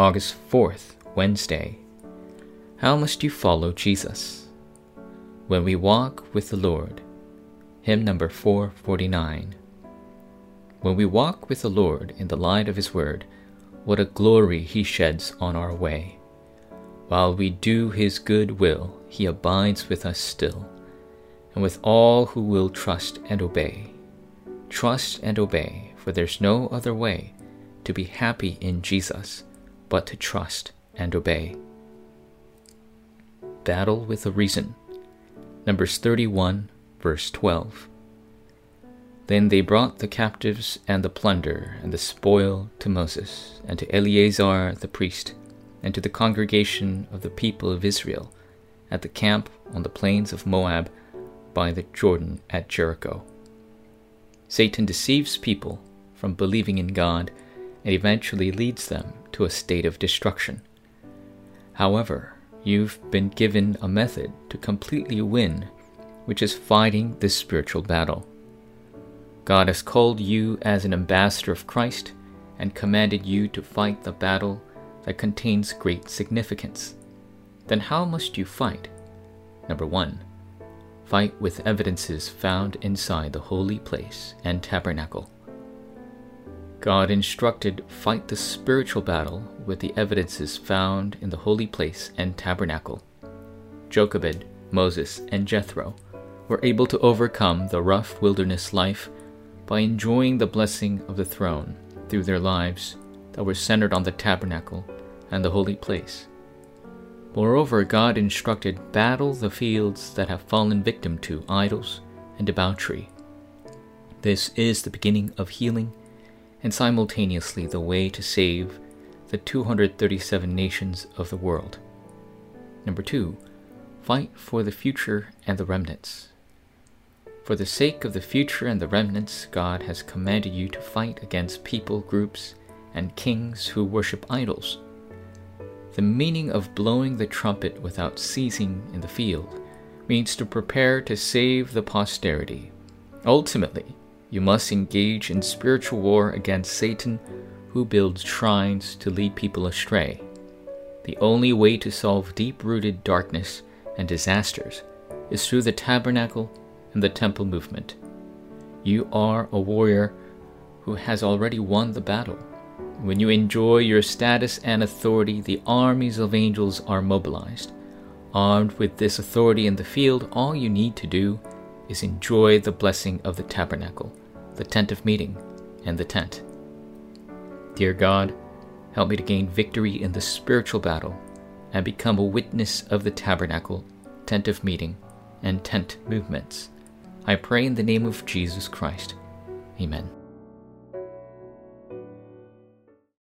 August 4th, Wednesday. How must you follow Jesus? When we walk with the Lord. Hymn number 449. When we walk with the Lord in the light of His Word, what a glory He sheds on our way. While we do His good will, He abides with us still, and with all who will trust and obey. Trust and obey, for there's no other way to be happy in Jesus but to trust and obey. Battle with a Reason. Numbers 31, verse 12. Then they brought the captives and the plunder and the spoil to Moses and to Eleazar the priest and to the congregation of the people of Israel at the camp on the plains of Moab by the Jordan at Jericho. Satan deceives people from believing in God and eventually leads them to a state of destruction. However, you've been given a method to completely win, which is fighting this spiritual battle. God has called you as an ambassador of Christ and commanded you to fight the battle that contains great significance. Then how must you fight? Number one, fight with evidences found inside the holy place and tabernacle. God instructed fight the spiritual battle with the evidences found in the holy place and tabernacle. Jochebed, Moses, and Jethro were able to overcome the rough wilderness life by enjoying the blessing of the throne through their lives that were centered on the tabernacle and the holy place. Moreover, God instructed battle the fields that have fallen victim to idols and debauchery. This is the beginning of healing and simultaneously the way to save the 237 nations of the world. Number two, fight for the future and the remnants. For the sake of the future and the remnants, God has commanded you to fight against people, groups, and kings who worship idols. The meaning of blowing the trumpet without ceasing in the field means to prepare to save the posterity. Ultimately, you must engage in spiritual war against Satan, who builds shrines to lead people astray. The only way to solve deep rooted darkness and disasters is through the tabernacle and the temple movement. You are a warrior who has already won the battle. When you enjoy your status and authority, the armies of angels are mobilized. Armed with this authority in the field, all you need to do is enjoy the blessing of the tabernacle, the tent of meeting, and the tent. Dear God, help me to gain victory in the spiritual battle and become a witness of the tabernacle, tent of meeting, and tent movements. I pray in the name of Jesus Christ. Amen.